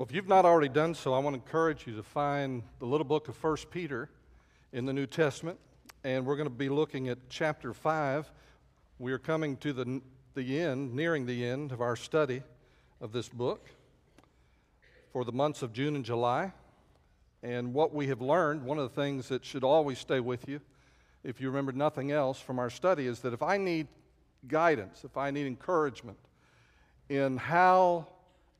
Well, if you've not already done so, I want to encourage you to find the little book of 1 Peter in the New Testament. And we're going to be looking at chapter 5. We are coming to the, the end, nearing the end of our study of this book for the months of June and July. And what we have learned, one of the things that should always stay with you, if you remember nothing else from our study, is that if I need guidance, if I need encouragement in how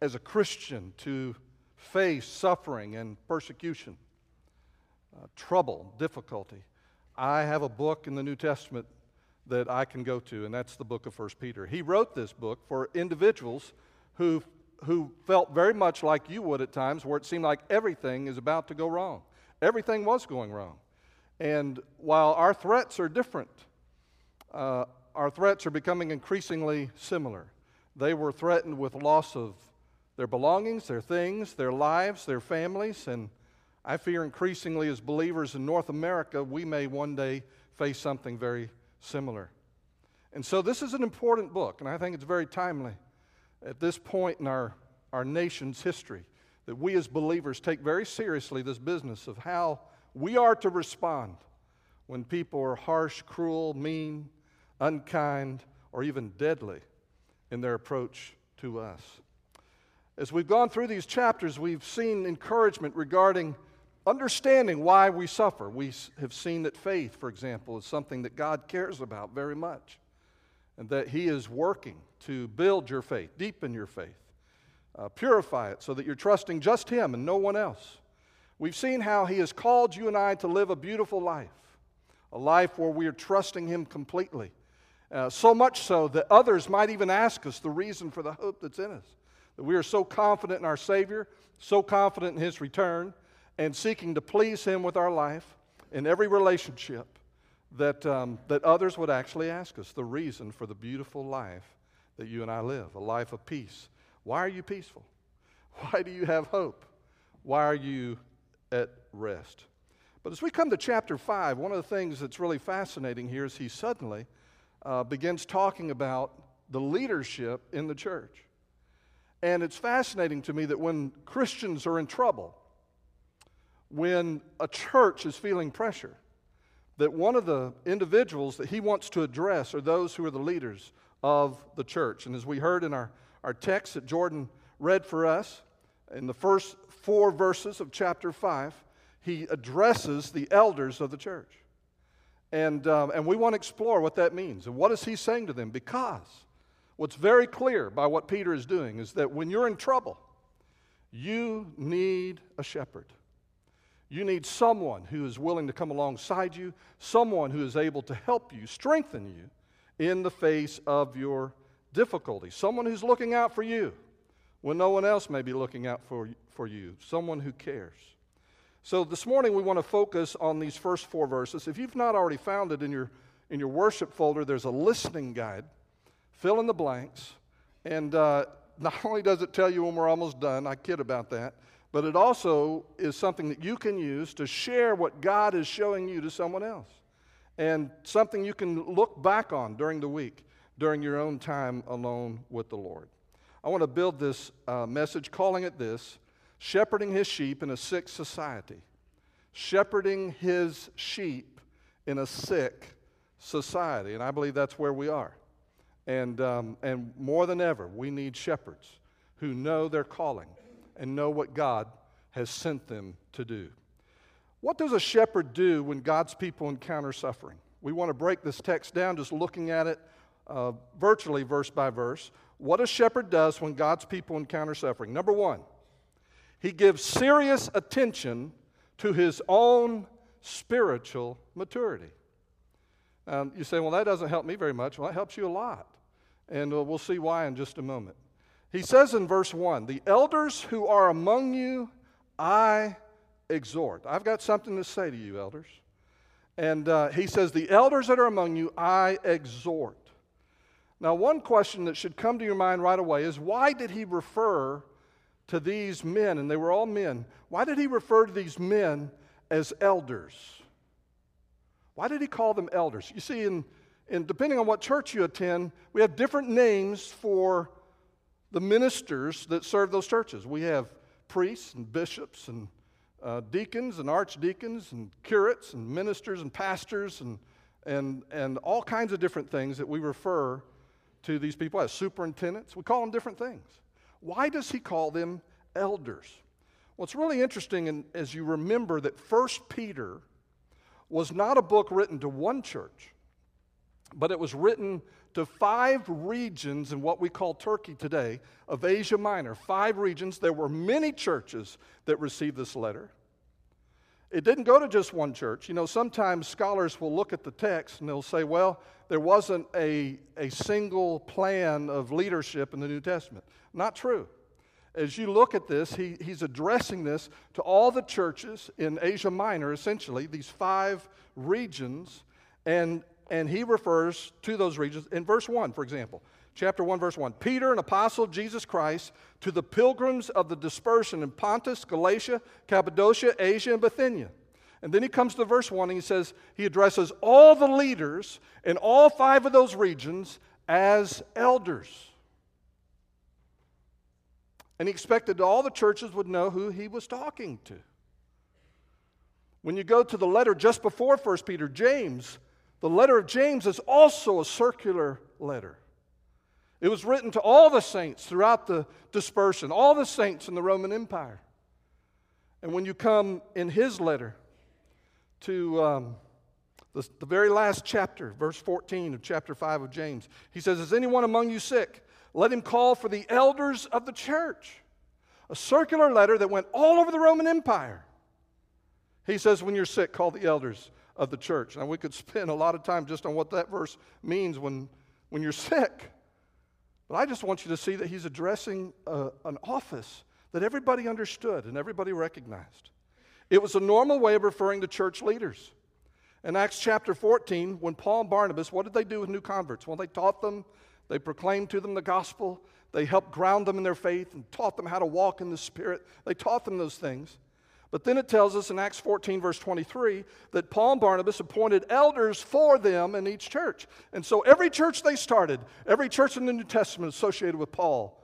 as a Christian to face suffering and persecution, uh, trouble, difficulty. I have a book in the New Testament that I can go to, and that's the book of 1 Peter. He wrote this book for individuals who, who felt very much like you would at times, where it seemed like everything is about to go wrong. Everything was going wrong. And while our threats are different, uh, our threats are becoming increasingly similar. They were threatened with loss of their belongings, their things, their lives, their families. And I fear increasingly as believers in North America, we may one day face something very similar. And so this is an important book, and I think it's very timely at this point in our, our nation's history that we as believers take very seriously this business of how we are to respond when people are harsh, cruel, mean, unkind, or even deadly in their approach to us. As we've gone through these chapters, we've seen encouragement regarding understanding why we suffer. We have seen that faith, for example, is something that God cares about very much, and that He is working to build your faith, deepen your faith, uh, purify it so that you're trusting just Him and no one else. We've seen how He has called you and I to live a beautiful life, a life where we are trusting Him completely. Uh, so much so that others might even ask us the reason for the hope that's in us we are so confident in our Savior, so confident in His return, and seeking to please Him with our life in every relationship that, um, that others would actually ask us the reason for the beautiful life that you and I live, a life of peace. Why are you peaceful? Why do you have hope? Why are you at rest? But as we come to chapter 5, one of the things that's really fascinating here is he suddenly uh, begins talking about the leadership in the church. And it's fascinating to me that when Christians are in trouble, when a church is feeling pressure, that one of the individuals that he wants to address are those who are the leaders of the church. And as we heard in our, our text that Jordan read for us, in the first four verses of chapter 5, he addresses the elders of the church. And, um, and we want to explore what that means. And what is he saying to them? Because What's very clear by what Peter is doing is that when you're in trouble, you need a shepherd. You need someone who is willing to come alongside you, someone who is able to help you, strengthen you in the face of your difficulty, someone who's looking out for you when no one else may be looking out for, for you, someone who cares. So this morning we want to focus on these first four verses. If you've not already found it in your, in your worship folder, there's a listening guide fill in the blanks. And uh, not only does it tell you when we're almost done, I kid about that, but it also is something that you can use to share what God is showing you to someone else. And something you can look back on during the week, during your own time alone with the Lord. I want to build this uh, message calling it this Shepherding His Sheep in a Sick Society. Shepherding His Sheep in a Sick Society. And I believe that's where we are. And, um, and more than ever, we need shepherds who know their calling and know what God has sent them to do. What does a shepherd do when God's people encounter suffering? We want to break this text down just looking at it uh, virtually verse by verse. What a shepherd does when God's people encounter suffering. Number one, he gives serious attention to his own spiritual maturity. Um, you say, well, that doesn't help me very much. Well, that helps you a lot and uh, we'll see why in just a moment. He says in verse 1 The elders who are among you, I exhort. I've got something to say to you, elders. And uh, he says, The elders that are among you, I exhort. Now, one question that should come to your mind right away is why did he refer to these men, and they were all men, why did he refer to these men as elders? Why did he call them elders? You see, in and depending on what church you attend, we have different names for the ministers that serve those churches. We have priests and bishops and uh, deacons and archdeacons and curates and ministers and pastors and, and, and all kinds of different things that we refer to these people as superintendents. We call them different things. Why does he call them elders? Well, it's really interesting and as you remember that First Peter was not a book written to one church, but it was written to five regions in what we call Turkey today of Asia Minor. Five regions. There were many churches that received this letter. It didn't go to just one church. You know, sometimes scholars will look at the text and they'll say, well, there wasn't a, a single plan of leadership in the New Testament. Not true. As you look at this, he, he's addressing this to all the churches in Asia Minor, essentially, these five regions, and and he refers to those regions in verse 1, for example. Chapter 1, verse 1. Peter, an apostle of Jesus Christ, to the pilgrims of the dispersion in Pontus, Galatia, Cappadocia, Asia, and Bithynia. And then he comes to verse 1 and he says, he addresses all the leaders in all five of those regions as elders. And he expected all the churches would know who he was talking to. When you go to the letter just before 1 Peter, James, the letter of James is also a circular letter. It was written to all the saints throughout the dispersion, all the saints in the Roman Empire. And when you come in his letter to um, the, the very last chapter, verse 14 of chapter 5 of James, he says, Is anyone among you sick? Let him call for the elders of the church. A circular letter that went all over the Roman Empire. He says, When you're sick, call the elders of the church. Now, we could spend a lot of time just on what that verse means when, when you're sick. But I just want you to see that he's addressing a, an office that everybody understood and everybody recognized. It was a normal way of referring to church leaders. In Acts chapter 14, when Paul and Barnabas, what did they do with new converts? Well, they taught them, they proclaimed to them the gospel, they helped ground them in their faith and taught them how to walk in the Spirit. They taught them those things. But then it tells us in Acts 14, verse 23, that Paul and Barnabas appointed elders for them in each church. And so every church they started, every church in the New Testament associated with Paul,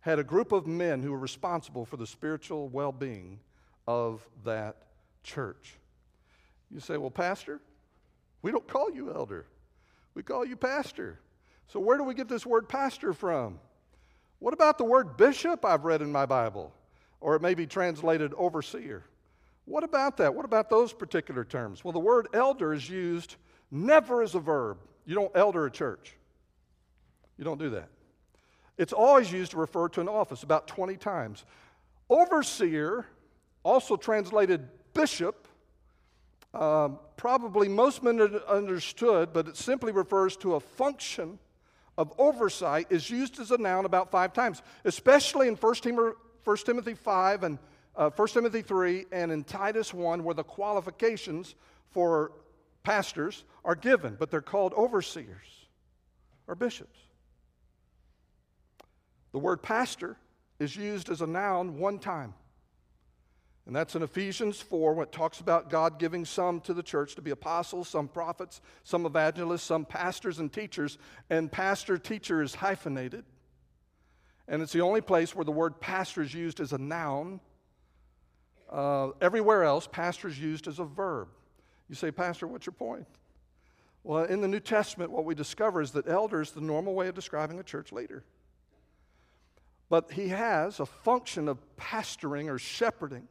had a group of men who were responsible for the spiritual well being of that church. You say, well, Pastor, we don't call you elder, we call you pastor. So where do we get this word pastor from? What about the word bishop I've read in my Bible? Or it may be translated overseer. What about that? What about those particular terms? Well, the word elder is used never as a verb. You don't elder a church, you don't do that. It's always used to refer to an office, about 20 times. Overseer, also translated bishop, um, probably most men understood, but it simply refers to a function of oversight, is used as a noun about five times, especially in 1 Timothy 1 Timothy 5 and uh, 1 Timothy 3 and in Titus 1, where the qualifications for pastors are given, but they're called overseers or bishops. The word pastor is used as a noun one time. And that's in Ephesians 4, when it talks about God giving some to the church to be apostles, some prophets, some evangelists, some pastors and teachers. And pastor teacher is hyphenated. And it's the only place where the word pastor is used as a noun. Uh, everywhere else, pastor is used as a verb. You say, Pastor, what's your point? Well, in the New Testament, what we discover is that elder is the normal way of describing a church leader. But he has a function of pastoring or shepherding.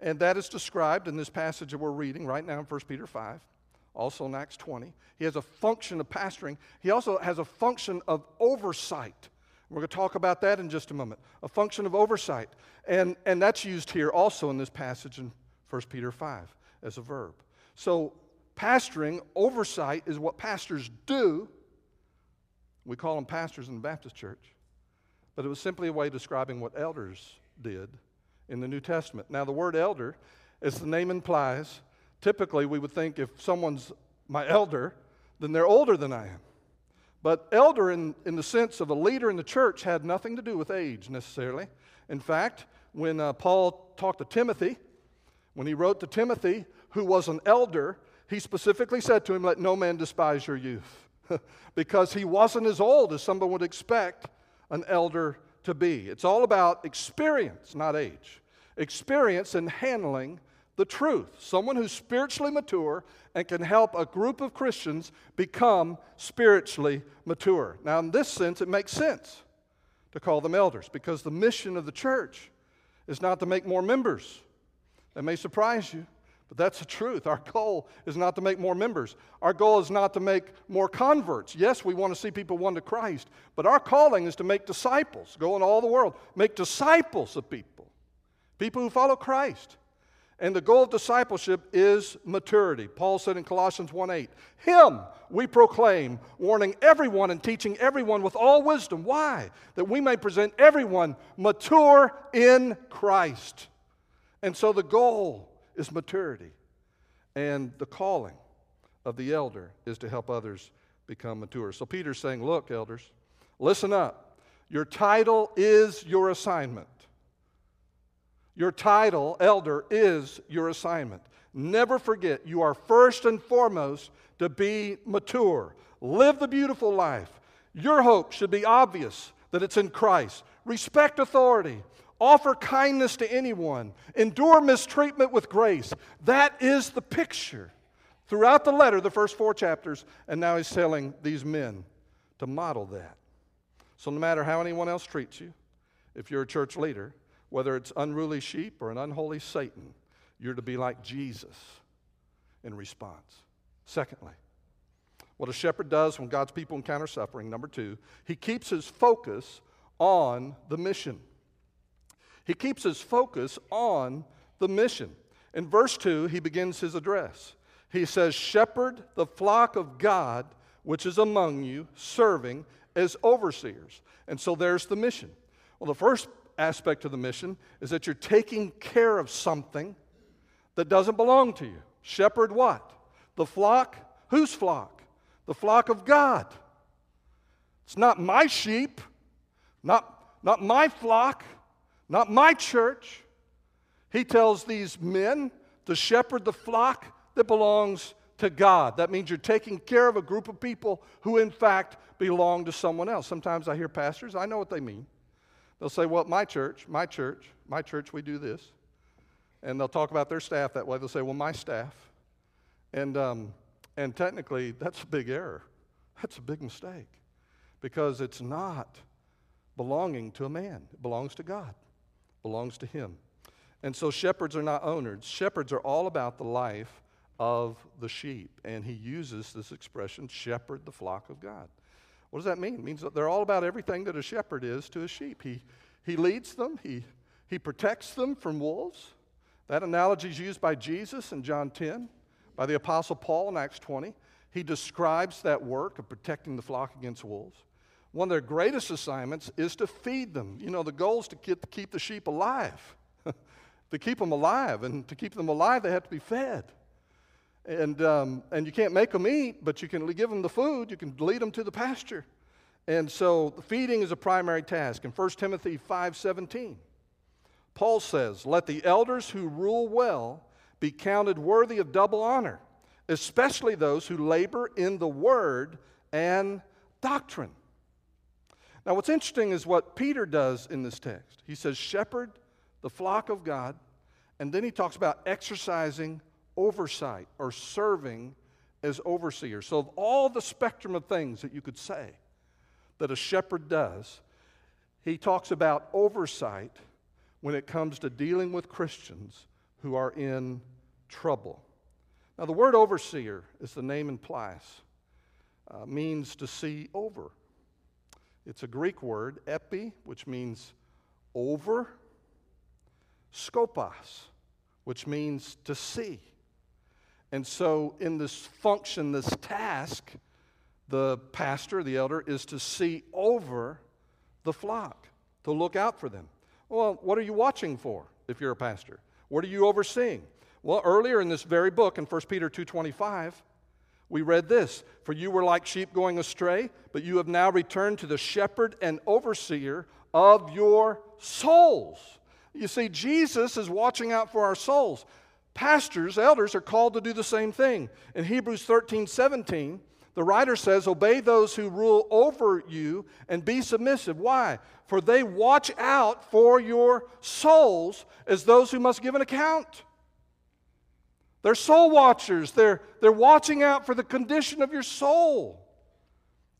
And that is described in this passage that we're reading right now in 1 Peter 5, also in Acts 20. He has a function of pastoring, he also has a function of oversight. We're going to talk about that in just a moment. A function of oversight. And, and that's used here also in this passage in 1 Peter 5 as a verb. So, pastoring, oversight, is what pastors do. We call them pastors in the Baptist church. But it was simply a way describing what elders did in the New Testament. Now, the word elder, as the name implies, typically we would think if someone's my elder, then they're older than I am. But elder, in, in the sense of a leader in the church, had nothing to do with age necessarily. In fact, when uh, Paul talked to Timothy, when he wrote to Timothy, who was an elder, he specifically said to him, Let no man despise your youth. because he wasn't as old as someone would expect an elder to be. It's all about experience, not age. Experience in handling the truth. Someone who's spiritually mature and can help a group of Christians become spiritually mature. Now, in this sense, it makes sense to call them elders because the mission of the church is not to make more members. That may surprise you, but that's the truth. Our goal is not to make more members. Our goal is not to make more converts. Yes, we want to see people won to Christ, but our calling is to make disciples, go in all the world, make disciples of people, people who follow Christ. And the goal of discipleship is maturity. Paul said in Colossians 1:8, "Him we proclaim, warning everyone and teaching everyone with all wisdom. Why? That we may present everyone mature in Christ." And so the goal is maturity. And the calling of the elder is to help others become mature. So Peter's saying, Look, elders, listen up. Your title is your assignment. Your title, elder, is your assignment. Never forget, you are first and foremost to be mature. Live the beautiful life. Your hope should be obvious that it's in Christ. Respect authority. Offer kindness to anyone. Endure mistreatment with grace. That is the picture throughout the letter, the first four chapters, and now he's telling these men to model that. So, no matter how anyone else treats you, if you're a church leader, whether it's unruly sheep or an unholy Satan, you're to be like Jesus in response. Secondly, what a shepherd does when God's people encounter suffering, number two, he keeps his focus on the mission. He keeps his focus on the mission. In verse 2, he begins his address. He says, Shepherd the flock of God which is among you, serving as overseers. And so there's the mission. Well, the first aspect of the mission is that you're taking care of something that doesn't belong to you. Shepherd what? The flock? Whose flock? The flock of God. It's not my sheep, not, not my flock not my church. He tells these men to shepherd the flock that belongs to God. That means you're taking care of a group of people who, in fact, belong to someone else. Sometimes I hear pastors, I know what they mean. They'll say, Well, my church, my church, my church, we do this. And they'll talk about their staff that way. They'll say, Well, my staff. And, um, and technically, that's a big error. That's a big mistake because it's not belonging to a man, it belongs to God belongs to Him. And so shepherds are not owners. Shepherds are all about the life of the sheep. And he uses this expression, shepherd the flock of God. What does that mean? It means that they're all about everything that a shepherd is to a sheep. He, he leads them, he, he protects them from wolves. That analogy is used by Jesus in John 10, by the Apostle Paul in Acts 20. He describes that work of protecting the flock against wolves. One of their greatest assignments is to feed them. You know, the goal is to keep the sheep alive, to keep them alive. And to keep them alive, they have to be fed. And, um, and you can't make them eat, but you can give them the food, you can lead them to the pasture. And so feeding is a primary task. In 1 Timothy 5:17, Paul says, "Let the elders who rule well be counted worthy of double honor, especially those who labor in the word and doctrine." Now, what's interesting is what Peter does in this text. He says, Shepherd the flock of God, and then he talks about exercising oversight or serving as overseer. So, of all the spectrum of things that you could say that a shepherd does, he talks about oversight when it comes to dealing with Christians who are in trouble. Now, the word overseer, as the name implies, uh, means to see over it's a Greek word, epi, which means over, skopos, which means to see. And so, in this function, this task, the pastor, the elder, is to see over the flock, to look out for them. Well, what are you watching for if you're a pastor? What are you overseeing? Well, earlier in this very book, in 1 Peter 2.25, we read this For you were like sheep going astray, but you have now returned to the shepherd and overseer of your souls. You see, Jesus is watching out for our souls. Pastors, elders are called to do the same thing. In Hebrews 13 17, The writer says, Obey those who rule over you and be submissive. Why? For they watch out for your souls as those who must give an account. They're soul watchers, they're, they're watching out for the condition of your soul.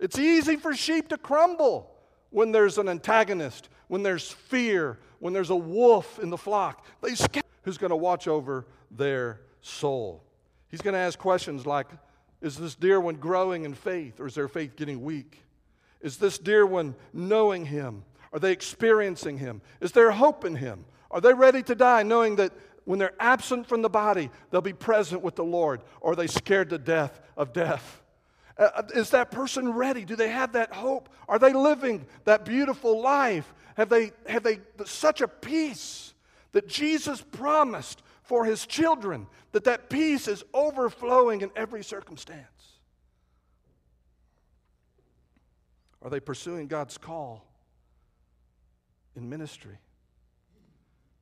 It's easy for sheep to crumble when there's an antagonist, when there's fear, when there's a wolf in the flock. They who's going to watch over their soul. He's going to ask questions like Is this dear one growing in faith, or is their faith getting weak? Is this dear one knowing Him? Are they experiencing Him? Is there hope in Him? Are they ready to die knowing that when they're absent from the body, they'll be present with the Lord? Or are they scared to death of death? Uh, uh, is that person ready? Do they have that hope? Are they living that beautiful life? Have they, have they such a peace that Jesus promised for his children, that that peace is overflowing in every circumstance? Are they pursuing God's call in ministry?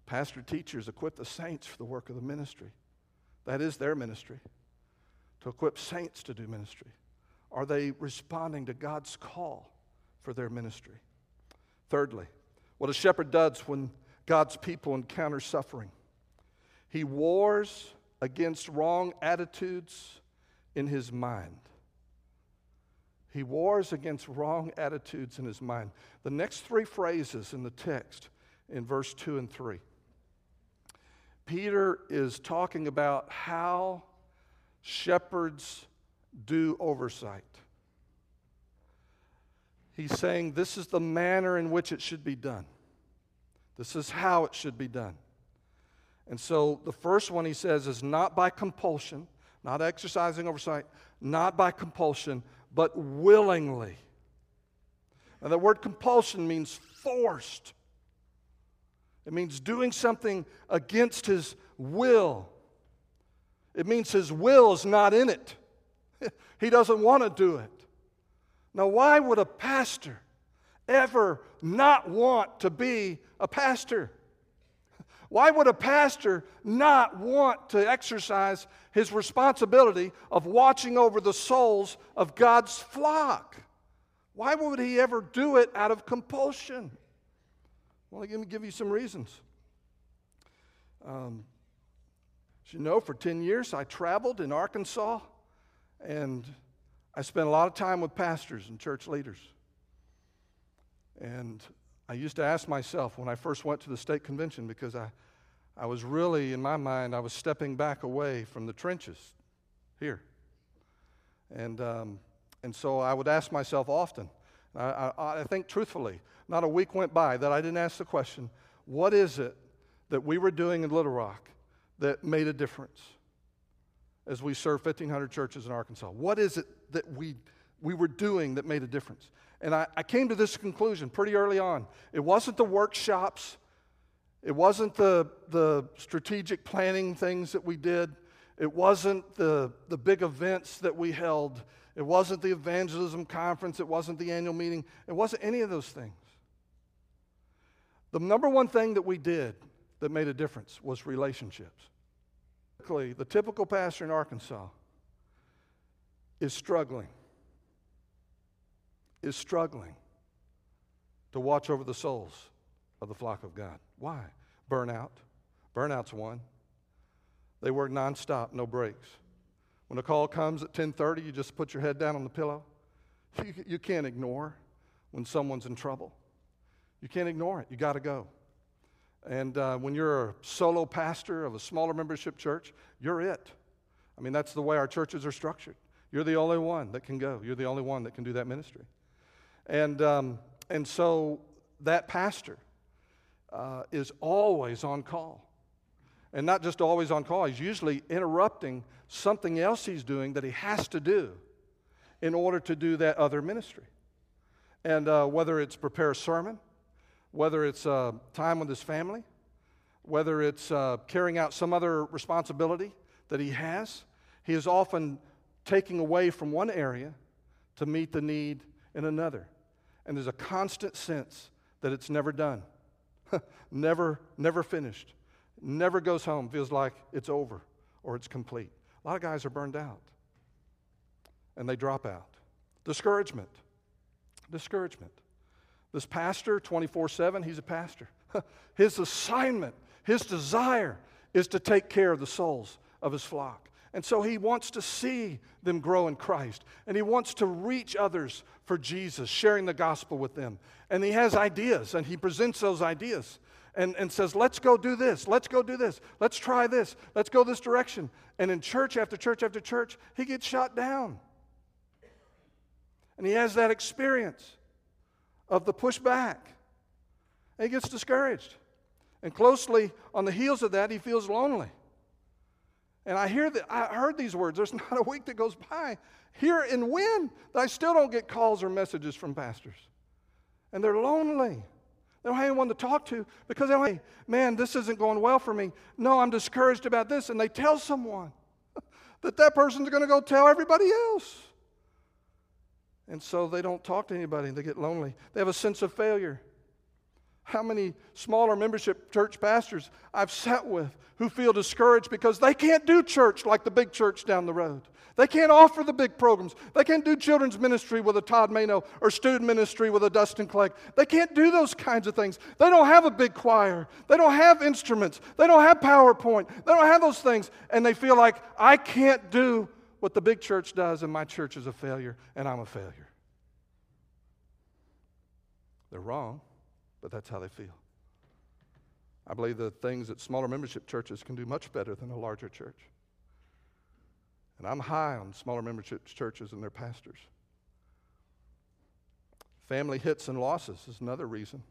Pastor teachers equip the saints for the work of the ministry. That is their ministry, to equip saints to do ministry. Are they responding to God's call for their ministry? Thirdly, what a shepherd does when God's people encounter suffering. He wars against wrong attitudes in his mind. He wars against wrong attitudes in his mind. The next three phrases in the text, in verse 2 and 3, Peter is talking about how shepherds do oversight. He's saying this is the manner in which it should be done. This is how it should be done. And so the first one he says is not by compulsion, not exercising oversight, not by compulsion, but willingly. Now, the word compulsion means forced, it means doing something against his will. It means his will is not in it. he doesn't want to do it. Now, why would a pastor ever not want to be a pastor? Why would a pastor not want to exercise his responsibility of watching over the souls of God's flock? Why would he ever do it out of compulsion? Well, let me give you some reasons. Um, as you know, for 10 years I traveled in Arkansas and I spent a lot of time with pastors and church leaders. And I used to ask myself when I first went to the state convention because I, I was really, in my mind, I was stepping back away from the trenches here. And, um, and so I would ask myself often, I, I, I think truthfully, not a week went by that I didn't ask the question what is it that we were doing in Little Rock that made a difference? as we serve 1,500 churches in Arkansas? What is it that we, we were doing that made a difference? And I, I came to this conclusion pretty early on. It wasn't the workshops, it wasn't the, the strategic planning things that we did, it wasn't the, the big events that we held, it wasn't the evangelism conference, it wasn't the annual meeting, it wasn't any of those things. The number one thing that we did that made a difference was relationships. The typical pastor in Arkansas is struggling, is struggling to watch over the souls of the flock of God. Why? Burnout. Burnout's one. They work nonstop, no breaks. When a call comes at 10:30, you just put your head down on the pillow. You, you can't ignore when someone's in trouble. You can't ignore it. You got to go. And uh, when you're a solo pastor of a smaller membership church, you're it. I mean, that's the way our churches are structured. You're the only one that can go, you're the only one that can do that ministry. And, um, and so that pastor uh, is always on call. And not just always on call, he's usually interrupting something else he's doing that he has to do in order to do that other ministry. And uh, whether it's prepare a sermon, whether it's uh, time with his family, whether it's uh, carrying out some other responsibility that he has, he is often taking away from one area to meet the need in another. And there's a constant sense that it's never done, never, never finished, never goes home, feels like it's over or it's complete. A lot of guys are burned out. and they drop out. Discouragement. Discouragement. This pastor, 24 7, he's a pastor. His assignment, his desire is to take care of the souls of his flock. And so he wants to see them grow in Christ. And he wants to reach others for Jesus, sharing the gospel with them. And he has ideas, and he presents those ideas and, and says, Let's go do this. Let's go do this. Let's try this. Let's go this direction. And in church after church after church, he gets shot down. And he has that experience of the pushback. And he gets discouraged. And closely on the heels of that, he feels lonely. And I hear that I heard these words. There's not a week that goes by here and when that I still don't get calls or messages from pastors. And they're lonely. They don't have anyone to talk to because they don't, hey, man, this isn't going well for me. No, I'm discouraged about this. And they tell someone that that person's going to go tell everybody else. And so they don't talk to anybody. They get lonely. They have a sense of failure. How many smaller membership church pastors I've sat with who feel discouraged because they can't do church like the big church down the road. They can't offer the big programs. They can't do children's ministry with a Todd Mano or student ministry with a Dustin Clegg. They can't do those kinds of things. They don't have a big choir. They don't have instruments. They don't have PowerPoint. They don't have those things. And they feel like, I can't do what the big church does, and my church is a failure, and I'm a failure. They're wrong but that's how they feel. I believe the things that smaller membership churches can do much better than a larger church. And I'm high on smaller membership churches and their pastors. Family hits and losses is another reason.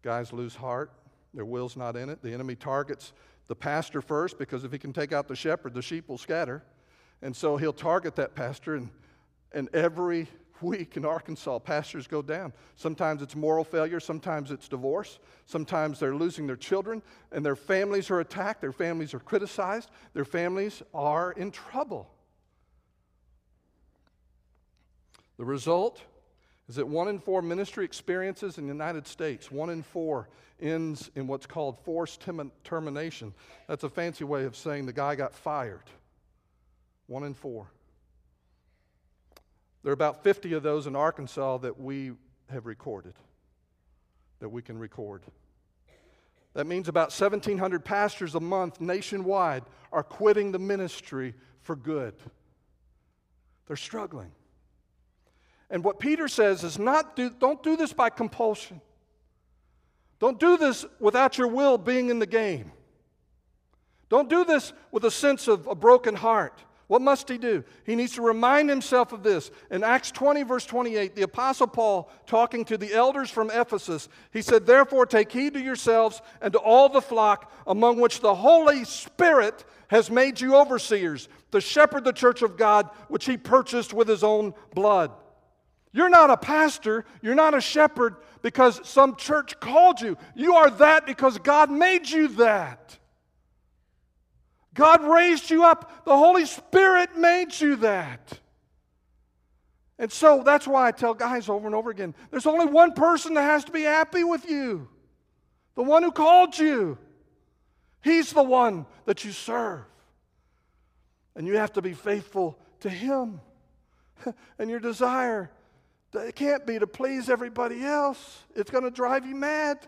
Guys lose heart, their will's not in it. The enemy targets the pastor first because if he can take out the shepherd, the sheep will scatter. And so he'll target that pastor, and, and every week in Arkansas, pastors go down. Sometimes it's moral failure, sometimes it's divorce, sometimes they're losing their children, and their families are attacked, their families are criticized, their families are in trouble. The result is that one in four ministry experiences in the United States, one in four ends in what's called forced termination. That's a fancy way of saying the guy got fired. One in four. There are about 50 of those in Arkansas that we have recorded, that we can record. That means about 1,700 pastors a month nationwide are quitting the ministry for good. They're struggling. And what Peter says is not do, don't do this by compulsion. Don't do this without your will being in the game. Don't do this with a sense of a broken heart. What must he do? He needs to remind himself of this. In Acts 20, verse 28, the Apostle Paul, talking to the elders from Ephesus, he said, Therefore, take heed to yourselves and to all the flock among which the Holy Spirit has made you overseers, to shepherd the church of God, which he purchased with his own blood. You're not a pastor, you're not a shepherd because some church called you. You are that because God made you that. God raised you up. The Holy Spirit made you that. And so that's why I tell guys over and over again there's only one person that has to be happy with you the one who called you. He's the one that you serve. And you have to be faithful to Him. and your desire it can't be to please everybody else, it's going to drive you mad.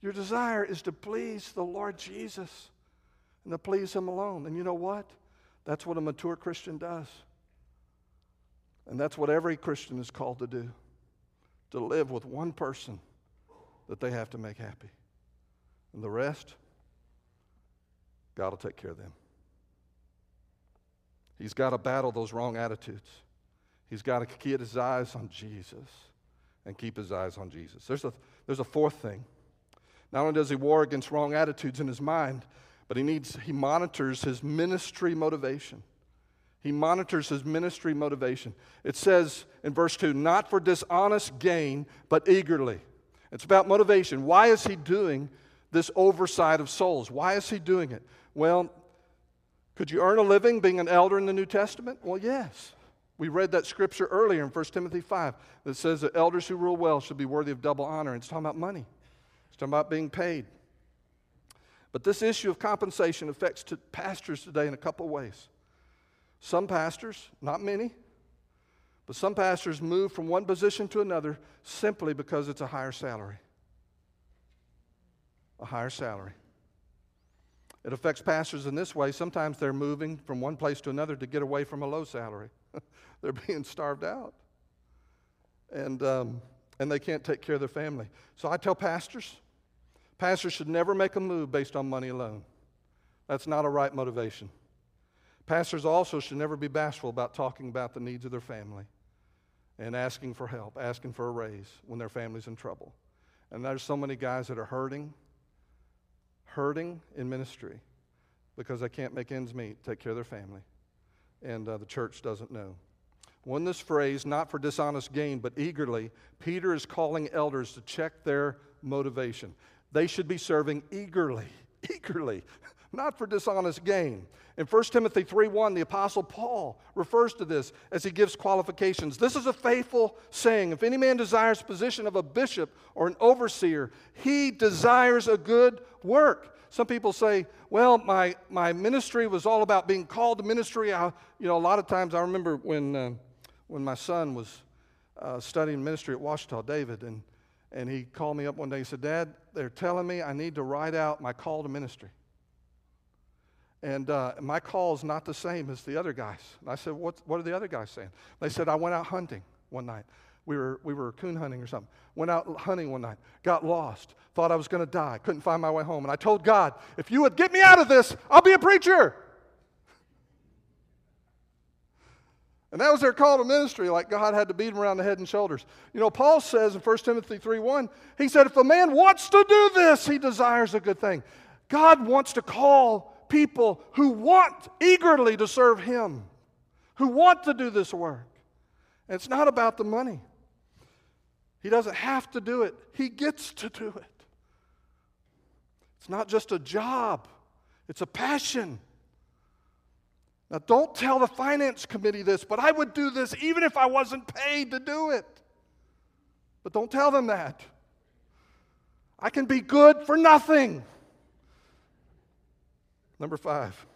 Your desire is to please the Lord Jesus and to please Him alone. And you know what? That's what a mature Christian does. And that's what every Christian is called to do to live with one person that they have to make happy. And the rest, God will take care of them. He's got to battle those wrong attitudes. He's got to keep his eyes on Jesus and keep his eyes on Jesus. There's a, there's a fourth thing. Not only does he war against wrong attitudes in his mind, but he needs he monitors his ministry motivation. He monitors his ministry motivation. It says in verse 2, not for dishonest gain, but eagerly. It's about motivation. Why is he doing this oversight of souls? Why is he doing it? Well, could you earn a living being an elder in the New Testament? Well, yes. We read that scripture earlier in 1 Timothy 5 that says that elders who rule well should be worthy of double honor. It's talking about money, it's talking about being paid. But this issue of compensation affects pastors today in a couple of ways. Some pastors, not many, But some pastors move from one position to another simply because it's a higher salary. A higher salary. It affects pastors in this way. Sometimes they're moving from one place to another to get away from a low salary. they're being starved out. And, um, and they can't take care of their family. So I tell pastors pastors should never make a move based on money alone. That's not a right motivation. Pastors also should never be bashful about talking about the needs of their family and asking for help, asking for a raise when their family's in trouble. And there's so many guys that are hurting, hurting in ministry because they can't make ends meet, take care of their family, and uh, the church doesn't know. When this phrase, not for dishonest gain, but eagerly, Peter is calling elders to check their motivation. They should be serving eagerly, eagerly not for dishonest gain. In 1 Timothy 3:1, the apostle Paul refers to this as he gives qualifications. This is a faithful saying. If any man desires position of a bishop or an overseer, he desires a good work. Some people say, well, my, my ministry was all about being called to ministry. I, you know, a lot of times I remember when, uh, when my son was uh, studying ministry at Ouachita, David, and, and he called me up one day. He said, Dad, they're telling me I need to write out my call to ministry. And uh, my call is not the same as the other guys. And I said, what, what are the other guys saying? They said, I went out hunting one night. We were, we were coon hunting or something. Went out hunting one night, got lost, thought I was going to die, couldn't find my way home. And I told God, if you would get me out of this, I'll be a preacher. And that was their call to ministry, like God had to beat them around the head and shoulders. You know, Paul says in 1 Timothy 3 1, he said, If a man wants to do this, he desires a good thing. God wants to call people who want eagerly to serve Him, who want to do this work. And it's not about the money. He doesn't have to do it, He gets to do it. It's not just a job, it's a passion. Now, don't tell the finance committee this, but I would do this even if I wasn't paid to do it. But don't tell them that. I can be good for nothing. Number five,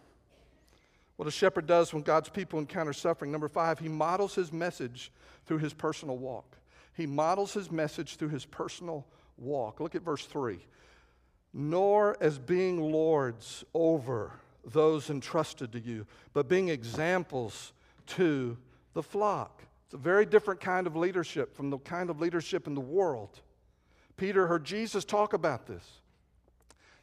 what a shepherd does when God's people encounter suffering. Number five, he models his message through his personal walk. He models his message through his personal walk. Look at verse 3. Nor as being lords over those entrusted to you, but being examples to the flock. It's a very different kind of leadership from the kind of leadership in the world. Peter heard Jesus talk about this.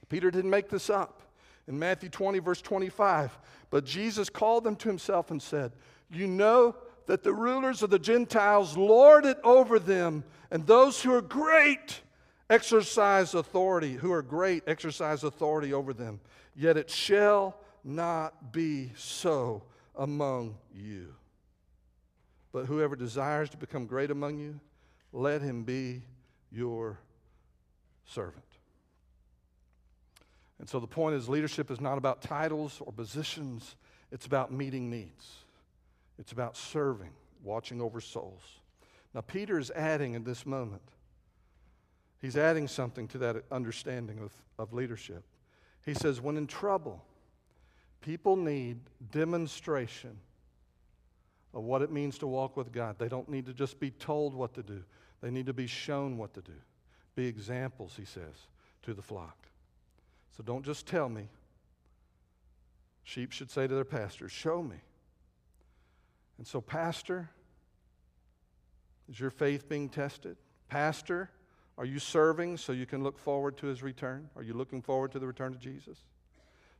Peter didn't make this up in Matthew 20, verse 25. But Jesus called them to himself and said, You know that the rulers of the Gentiles lord it over them, and those who are great exercise authority, who are great exercise authority over them. Yet it shall not be so among you. But whoever desires to become great among you, let him be your servant. And so the point is leadership is not about titles or positions, it's about meeting needs, it's about serving, watching over souls. Now, Peter is adding in this moment, he's adding something to that understanding of, of leadership. He says, when in trouble, people need demonstration of what it means to walk with God. They don't need to just be told what to do, they need to be shown what to do. Be examples, he says, to the flock. So don't just tell me. Sheep should say to their pastor, Show me. And so, Pastor, is your faith being tested? Pastor, are you serving so you can look forward to his return? Are you looking forward to the return of Jesus?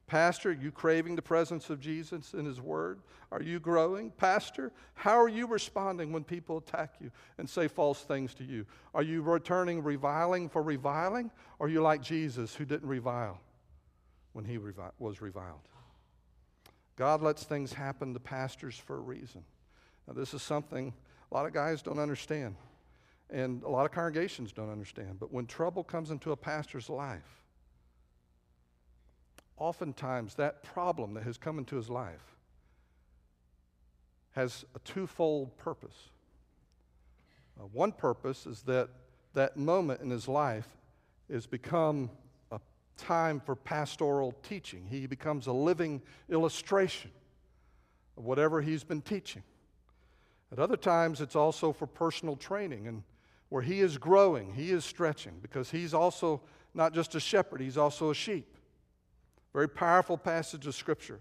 Pastor, you craving the presence of Jesus in His Word? Are you growing? Pastor, how are you responding when people attack you and say false things to you? Are you returning reviling for reviling? Or are you like Jesus who didn't revile when He revi- was reviled? God lets things happen to pastors for a reason. Now, this is something a lot of guys don't understand, and a lot of congregations don't understand. But when trouble comes into a pastor's life, oftentimes that problem that has come into his life has a twofold purpose. Uh, one purpose is that that moment in his life has become a time for pastoral teaching. He becomes a living illustration of whatever he's been teaching. At other times, it's also for personal training and where he is growing, he is stretching, because he's also not just a shepherd, he's also a sheep. Very powerful passage of Scripture.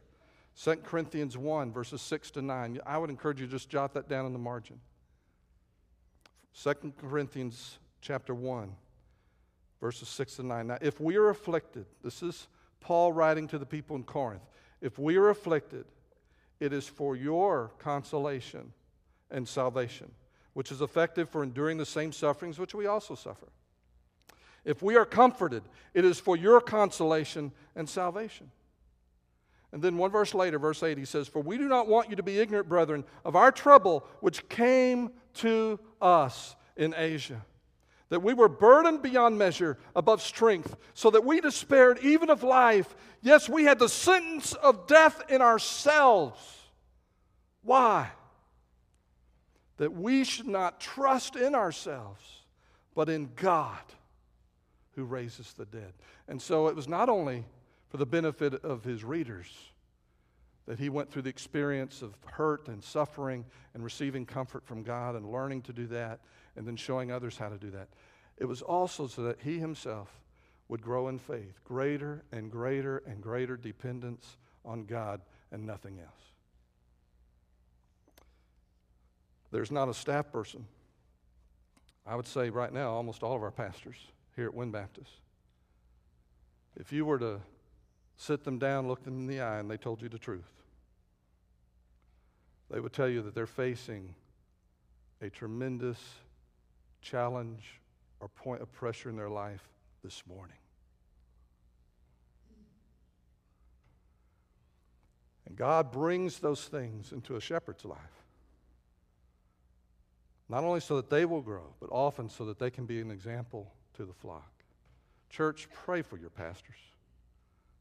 2 Corinthians 1, verses 6 to 9. I would encourage you to just jot that down in the margin. 2 Corinthians chapter 1, verses 6 to 9. Now, if we are afflicted, this is Paul writing to the people in Corinth. If we are afflicted, it is for your consolation and salvation, which is effective for enduring the same sufferings which we also suffer. If we are comforted, it is for your consolation and salvation. And then one verse later, verse 8, he says, For we do not want you to be ignorant, brethren, of our trouble which came to us in Asia. That we were burdened beyond measure, above strength, so that we despaired even of life. Yes, we had the sentence of death in ourselves. Why? That we should not trust in ourselves, but in God who raises the dead. And so it was not only for the benefit of his readers that he went through the experience of hurt and suffering and receiving comfort from God and learning to do that and then showing others how to do that. It was also so that he himself would grow in faith, greater and greater and greater dependence on God and nothing else. There's not a staff person. I would say right now, almost all of our pastors here at Wynn Baptist. If you were to sit them down, look them in the eye, and they told you the truth, they would tell you that they're facing a tremendous challenge or point of pressure in their life this morning. And God brings those things into a shepherd's life. Not only so that they will grow, but often so that they can be an example to the flock. Church, pray for your pastors.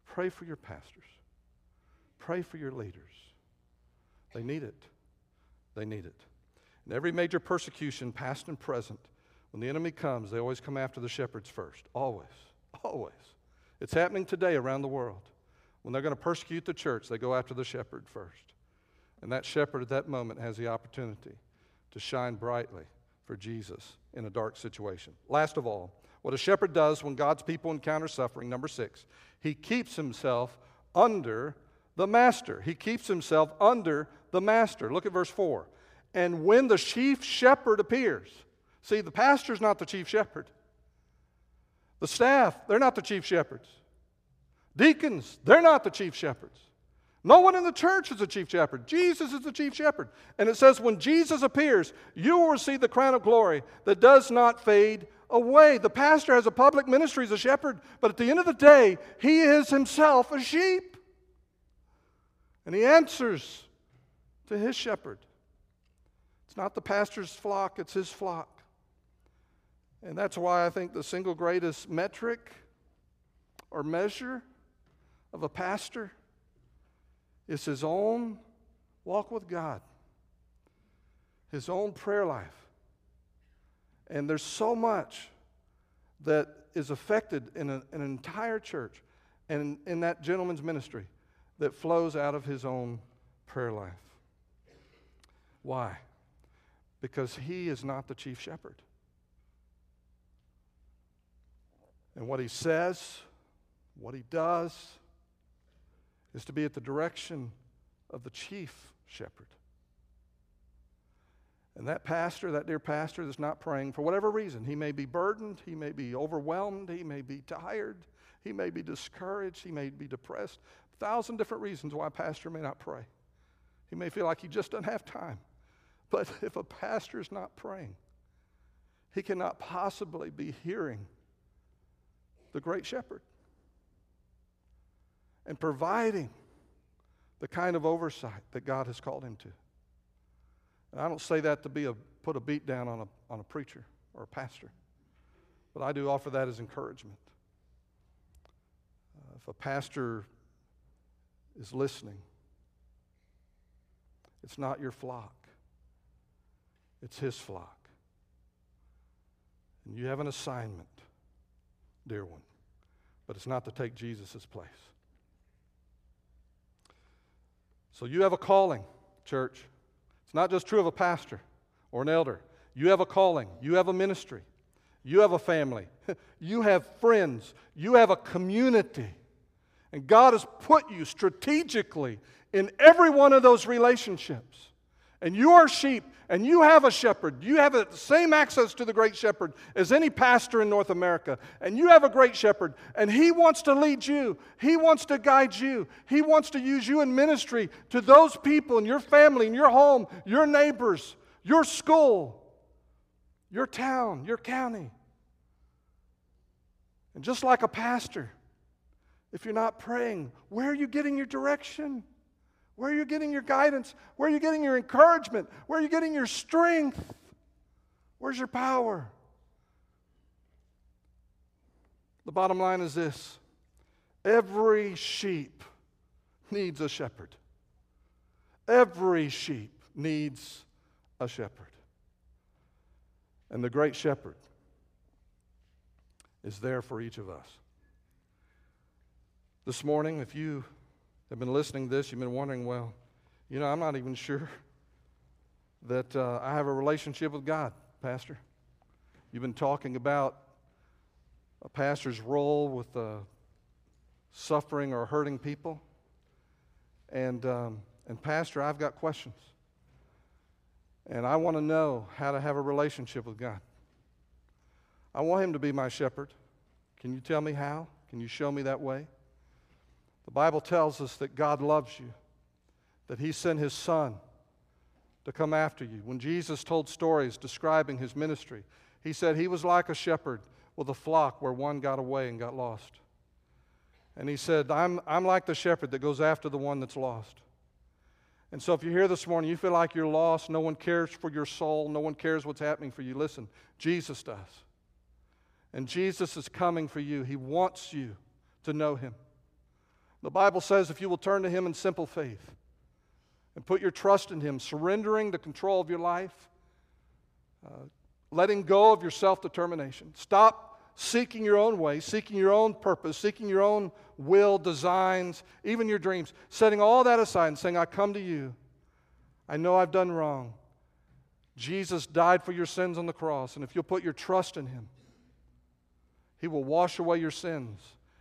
Pray for your pastors. Pray for your leaders. They need it. They need it. In every major persecution, past and present, when the enemy comes, they always come after the shepherds first. Always. Always. It's happening today around the world. When they're going to persecute the church, they go after the shepherd first. And that shepherd at that moment has the opportunity to shine brightly for Jesus in a dark situation. Last of all, what a shepherd does when God's people encounter suffering, number six, he keeps himself under the master. He keeps himself under the master. Look at verse 4. And when the chief shepherd appears, see, the pastor's not the chief shepherd. The staff, they're not the chief shepherds. Deacons, they're not the chief shepherds. No one in the church is the chief shepherd. Jesus is the chief shepherd. And it says, when Jesus appears, you will receive the crown of glory that does not fade away. The pastor has a public ministry as a shepherd, but at the end of the day, he is himself a sheep. And he answers to his shepherd. It's not the pastor's flock, it's his flock. And that's why I think the single greatest metric or measure of a pastor is his own walk with God, his own prayer life. And there's so much that is affected in a, an entire church and in that gentleman's ministry that flows out of his own prayer life. Why? Because he is not the chief shepherd. And what he says, what he does, is to be at the direction of the chief shepherd. And that pastor, that dear pastor that's not praying, for whatever reason, he may be burdened, he may be overwhelmed, he may be tired, he may be discouraged, he may be depressed. A thousand different reasons why a pastor may not pray. He may feel like he just doesn't have time. But if a pastor is not praying, he cannot possibly be hearing the great shepherd and providing the kind of oversight that God has called him to. And I don't say that to be a put a beat down on a, on a preacher or a pastor, but I do offer that as encouragement. Uh, if a pastor is listening, it's not your flock, it's his flock. And you have an assignment, dear one, but it's not to take Jesus' place. So you have a calling, church. It's not just true of a pastor or an elder. You have a calling, you have a ministry, you have a family, you have friends, you have a community. And God has put you strategically in every one of those relationships. And you are sheep, and you have a shepherd. You have the same access to the great shepherd as any pastor in North America. And you have a great shepherd, and he wants to lead you. He wants to guide you. He wants to use you in ministry to those people in your family, in your home, your neighbors, your school, your town, your county. And just like a pastor, if you're not praying, where are you getting your direction? Where are you getting your guidance? Where are you getting your encouragement? Where are you getting your strength? Where's your power? The bottom line is this every sheep needs a shepherd. Every sheep needs a shepherd. And the great shepherd is there for each of us. This morning, if you have been listening to this, you've been wondering, well, you know, I'm not even sure that uh, I have a relationship with God, Pastor. You've been talking about a pastor's role with uh, suffering or hurting people. And, um, and, Pastor, I've got questions. And I want to know how to have a relationship with God. I want Him to be my shepherd. Can you tell me how? Can you show me that way? The Bible tells us that God loves you, that He sent His Son to come after you. When Jesus told stories describing His ministry, He said He was like a shepherd with a flock where one got away and got lost. And He said, I'm, I'm like the shepherd that goes after the one that's lost. And so, if you're here this morning, you feel like you're lost, no one cares for your soul, no one cares what's happening for you, listen, Jesus does. And Jesus is coming for you. He wants you to know Him. The Bible says if you will turn to Him in simple faith and put your trust in Him, surrendering the control of your life, uh, letting go of your self determination, stop seeking your own way, seeking your own purpose, seeking your own will, designs, even your dreams, setting all that aside and saying, I come to you. I know I've done wrong. Jesus died for your sins on the cross, and if you'll put your trust in Him, He will wash away your sins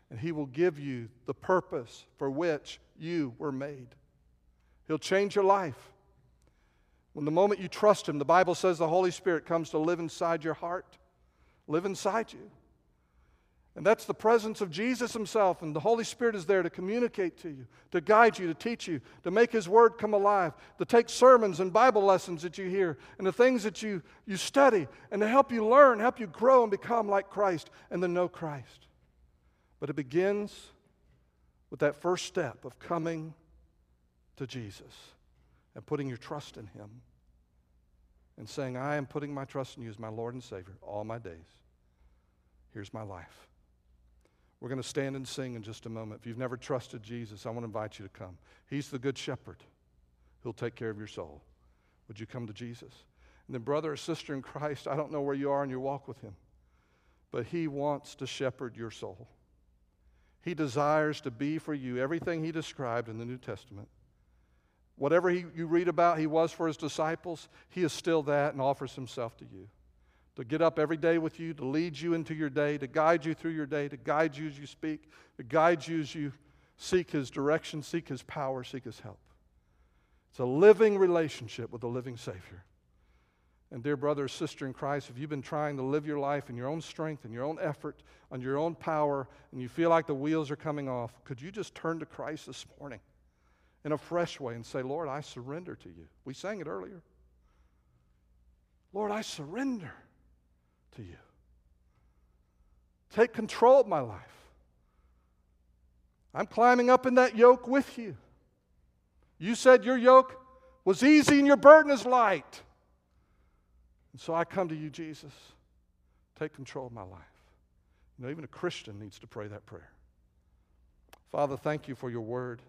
and He will give you the purpose for which you were made. He'll change your life. When the moment you trust Him, the Bible says the Holy Spirit comes to live inside your heart, live inside you. And that's the presence of Jesus Himself, and the Holy Spirit is there to communicate to you, to guide you, to teach you, to make His Word come alive, to take sermons and Bible lessons that you hear, and the things that you, you study, and to help you learn, help you grow and become like Christ and to know Christ. But it begins with that first step of coming to Jesus and putting your trust in Him and saying, I am putting my trust in you as my Lord and Savior all my days. Here's my life. We're going to stand and sing in just a moment. If you've never trusted Jesus, I want to invite you to come. He's the good shepherd who'll take care of your soul. Would you come to Jesus? And then, brother or sister in Christ, I don't know where you are in your walk with Him, but He wants to shepherd your soul. He desires to be for you everything He described in the New Testament. Whatever he, you read about He was for His disciples, He is still that and offers Himself to you. To get up every day with you, to lead you into your day, to guide you through your day, to guide you as you speak, to guide you as you seek His direction, seek His power, seek His help. It's a living relationship with the living Savior. And, dear brother or sister in Christ, if you've been trying to live your life in your own strength and your own effort, on your own power, and you feel like the wheels are coming off, could you just turn to Christ this morning in a fresh way and say, Lord, I surrender to you? We sang it earlier. Lord, I surrender to you. Take control of my life. I'm climbing up in that yoke with you. You said your yoke was easy and your burden is light. And so I come to you, Jesus. Take control of my life. You know, even a Christian needs to pray that prayer. Father, thank you for your word.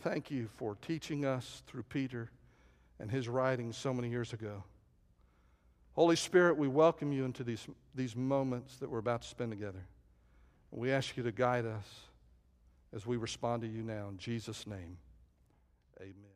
Thank you for teaching us through Peter and his writings so many years ago. Holy Spirit, we welcome you into these, these moments that we're about to spend together. We ask you to guide us as we respond to you now. In Jesus' name, amen.